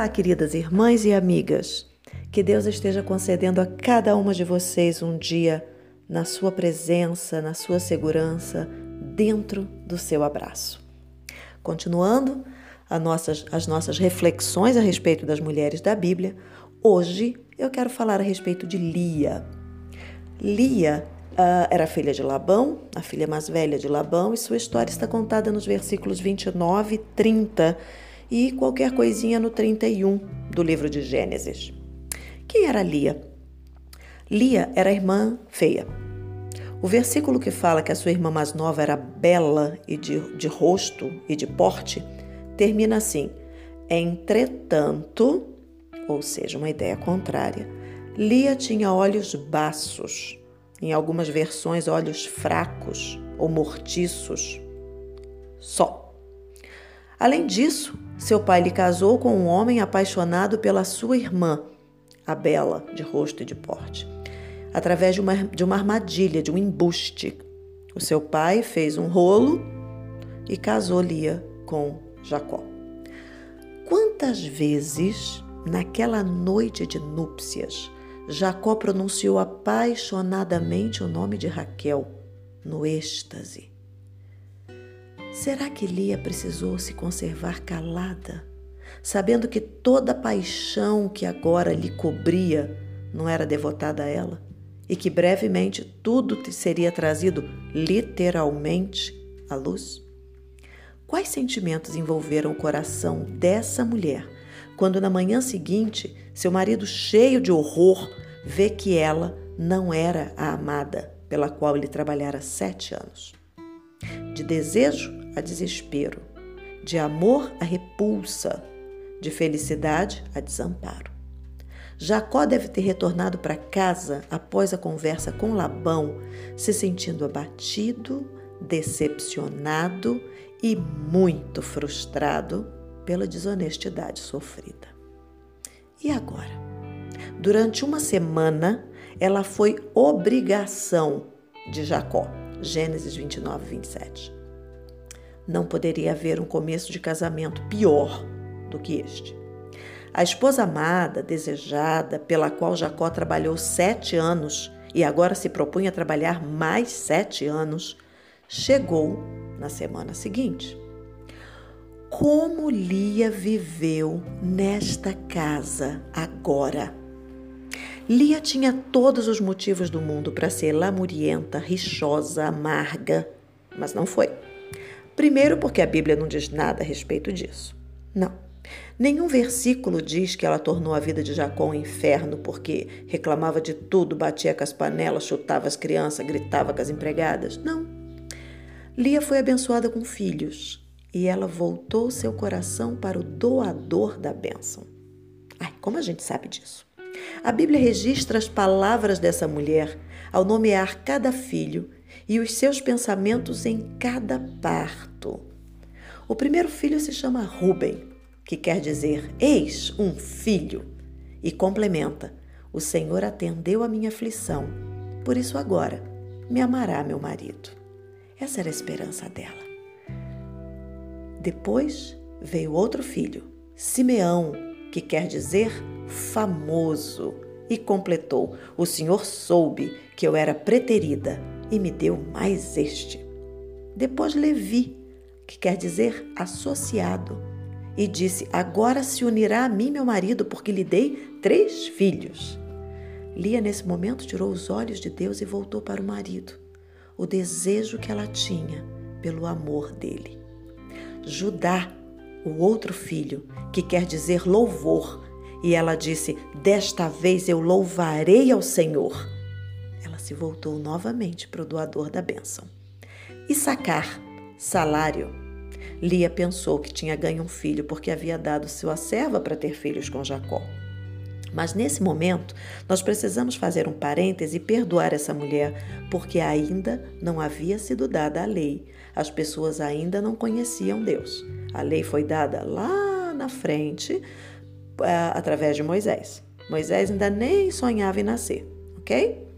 Olá, queridas irmãs e amigas. Que Deus esteja concedendo a cada uma de vocês um dia na sua presença, na sua segurança, dentro do seu abraço. Continuando nossas, as nossas reflexões a respeito das mulheres da Bíblia, hoje eu quero falar a respeito de Lia. Lia uh, era filha de Labão, a filha mais velha de Labão, e sua história está contada nos versículos 29 e 30 e qualquer coisinha no 31 do livro de Gênesis. Quem era Lia? Lia era irmã feia. O versículo que fala que a sua irmã mais nova era bela e de, de rosto e de porte termina assim: Entretanto, ou seja, uma ideia contrária, Lia tinha olhos baços, em algumas versões, olhos fracos ou mortiços. Só. Além disso, seu pai lhe casou com um homem apaixonado pela sua irmã, a bela, de rosto e de porte, através de uma, de uma armadilha, de um embuste. O seu pai fez um rolo e casou Lia com Jacó. Quantas vezes, naquela noite de núpcias, Jacó pronunciou apaixonadamente o nome de Raquel, no êxtase? Será que Lia precisou se conservar calada, sabendo que toda a paixão que agora lhe cobria não era devotada a ela e que brevemente tudo seria trazido literalmente à luz? Quais sentimentos envolveram o coração dessa mulher quando na manhã seguinte seu marido, cheio de horror, vê que ela não era a amada pela qual ele trabalhara sete anos? De desejo a desespero, de amor a repulsa, de felicidade a desamparo. Jacó deve ter retornado para casa após a conversa com Labão, se sentindo abatido, decepcionado e muito frustrado pela desonestidade sofrida. E agora? Durante uma semana, ela foi obrigação de Jacó. Gênesis 29, 27. Não poderia haver um começo de casamento pior do que este. A esposa amada, desejada, pela qual Jacó trabalhou sete anos e agora se propunha trabalhar mais sete anos, chegou na semana seguinte. Como Lia viveu nesta casa agora? Lia tinha todos os motivos do mundo para ser lamurienta, rixosa, amarga, mas não foi. Primeiro, porque a Bíblia não diz nada a respeito disso. Não. Nenhum versículo diz que ela tornou a vida de Jacó um inferno porque reclamava de tudo, batia com as panelas, chutava as crianças, gritava com as empregadas. Não. Lia foi abençoada com filhos e ela voltou seu coração para o doador da bênção. Ai, como a gente sabe disso? A Bíblia registra as palavras dessa mulher ao nomear cada filho e os seus pensamentos em cada parto. O primeiro filho se chama Ruben, que quer dizer eis um filho, e complementa: O Senhor atendeu a minha aflição, por isso agora me amará meu marido. Essa era a esperança dela. Depois veio outro filho, Simeão, que quer dizer famoso, e completou: O Senhor soube que eu era preterida e me deu mais este. Depois Levi, que quer dizer associado, e disse: Agora se unirá a mim meu marido, porque lhe dei três filhos. Lia, nesse momento, tirou os olhos de Deus e voltou para o marido, o desejo que ela tinha pelo amor dele. Judá, o outro filho, que quer dizer louvor, e ela disse: Desta vez eu louvarei ao Senhor se voltou novamente para o doador da bênção. E sacar, salário. Lia pensou que tinha ganho um filho porque havia dado sua serva para ter filhos com Jacó. Mas nesse momento, nós precisamos fazer um parêntese e perdoar essa mulher, porque ainda não havia sido dada a lei. As pessoas ainda não conheciam Deus. A lei foi dada lá na frente, eh, através de Moisés. Moisés ainda nem sonhava em nascer, ok?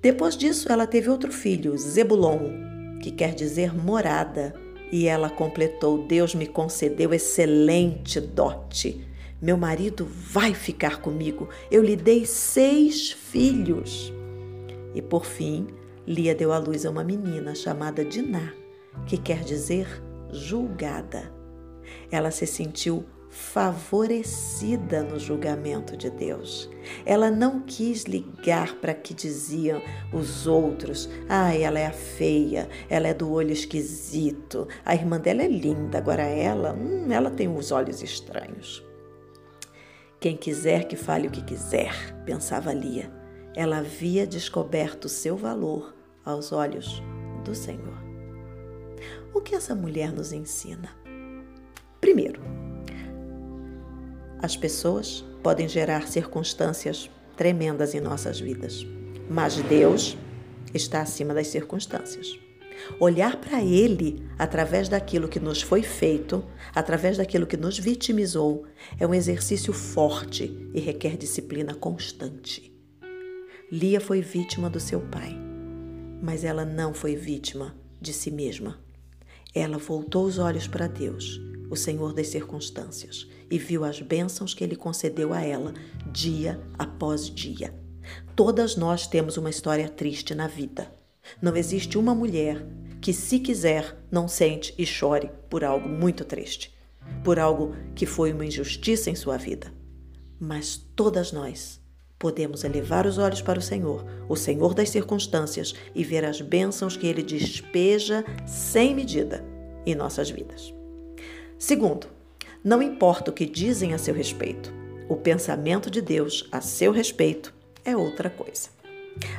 Depois disso, ela teve outro filho, Zebulon, que quer dizer morada, e ela completou: Deus me concedeu excelente dote. Meu marido vai ficar comigo. Eu lhe dei seis filhos. E por fim, Lia deu à luz a uma menina chamada Diná, que quer dizer julgada. Ela se sentiu favorecida no julgamento de Deus. Ela não quis ligar para que diziam os outros: ah, ela é a feia, ela é do olho esquisito, a irmã dela é linda, agora ela, hum, ela tem os olhos estranhos. Quem quiser que fale o que quiser, pensava Lia. Ela havia descoberto seu valor aos olhos do Senhor. O que essa mulher nos ensina? Primeiro, as pessoas podem gerar circunstâncias tremendas em nossas vidas, mas Deus está acima das circunstâncias. Olhar para Ele através daquilo que nos foi feito, através daquilo que nos vitimizou, é um exercício forte e requer disciplina constante. Lia foi vítima do seu pai, mas ela não foi vítima de si mesma. Ela voltou os olhos para Deus, o Senhor das circunstâncias, e viu as bênçãos que ele concedeu a ela dia após dia. Todas nós temos uma história triste na vida. Não existe uma mulher que, se quiser, não sente e chore por algo muito triste, por algo que foi uma injustiça em sua vida. Mas todas nós podemos elevar os olhos para o Senhor, o Senhor das circunstâncias, e ver as bênçãos que Ele despeja sem medida em nossas vidas. Segundo, não importa o que dizem a seu respeito, o pensamento de Deus a seu respeito é outra coisa.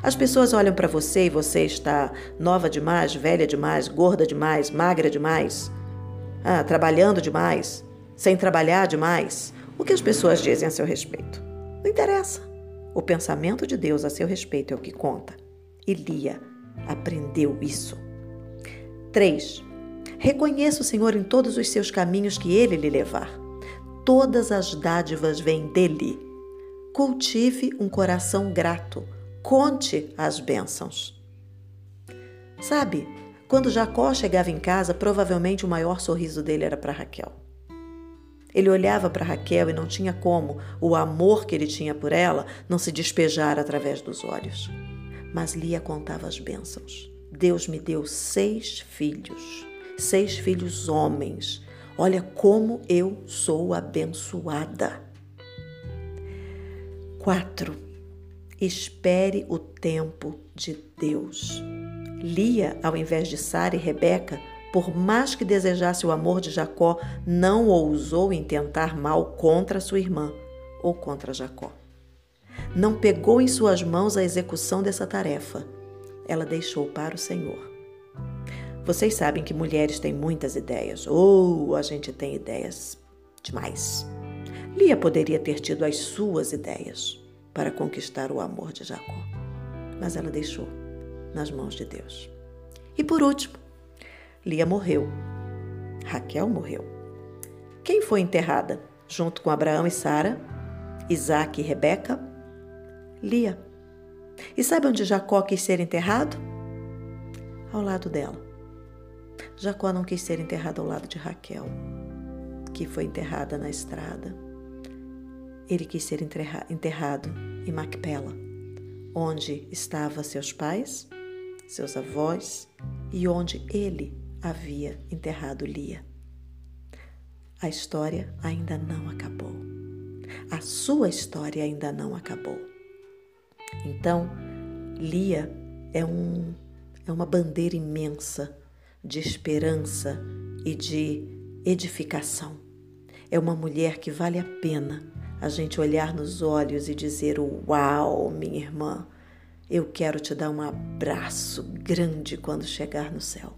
As pessoas olham para você e você está nova demais, velha demais, gorda demais, magra demais, ah, trabalhando demais, sem trabalhar demais. O que as pessoas dizem a seu respeito? Não interessa. O pensamento de Deus a seu respeito é o que conta. E Lia aprendeu isso. 3. Reconheça o Senhor em todos os seus caminhos que ele lhe levar. Todas as dádivas vêm dele. Cultive um coração grato. Conte as bênçãos. Sabe, quando Jacó chegava em casa, provavelmente o maior sorriso dele era para Raquel. Ele olhava para Raquel e não tinha como o amor que ele tinha por ela não se despejar através dos olhos. Mas Lia contava as bênçãos. Deus me deu seis filhos seis filhos homens. Olha como eu sou abençoada. 4. Espere o tempo de Deus. Lia, ao invés de Sara e Rebeca, por mais que desejasse o amor de Jacó, não ousou intentar mal contra sua irmã ou contra Jacó. Não pegou em suas mãos a execução dessa tarefa. Ela deixou para o Senhor. Vocês sabem que mulheres têm muitas ideias, ou a gente tem ideias demais. Lia poderia ter tido as suas ideias para conquistar o amor de Jacó, mas ela deixou nas mãos de Deus. E por último, Lia morreu. Raquel morreu. Quem foi enterrada junto com Abraão e Sara, Isaac e Rebeca? Lia. E sabe onde Jacó quis ser enterrado? Ao lado dela. Jacó não quis ser enterrado ao lado de Raquel, que foi enterrada na estrada. Ele quis ser enterrado em Macpela, onde estavam seus pais, seus avós e onde ele havia enterrado Lia. A história ainda não acabou. A sua história ainda não acabou. Então, Lia é, um, é uma bandeira imensa de esperança e de edificação. É uma mulher que vale a pena a gente olhar nos olhos e dizer: Uau, minha irmã, eu quero te dar um abraço grande quando chegar no céu.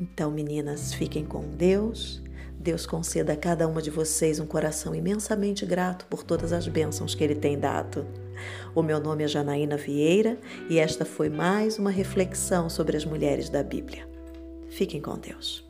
Então, meninas, fiquem com Deus. Deus conceda a cada uma de vocês um coração imensamente grato por todas as bênçãos que Ele tem dado. O meu nome é Janaína Vieira e esta foi mais uma reflexão sobre as mulheres da Bíblia. Fiquem com Deus.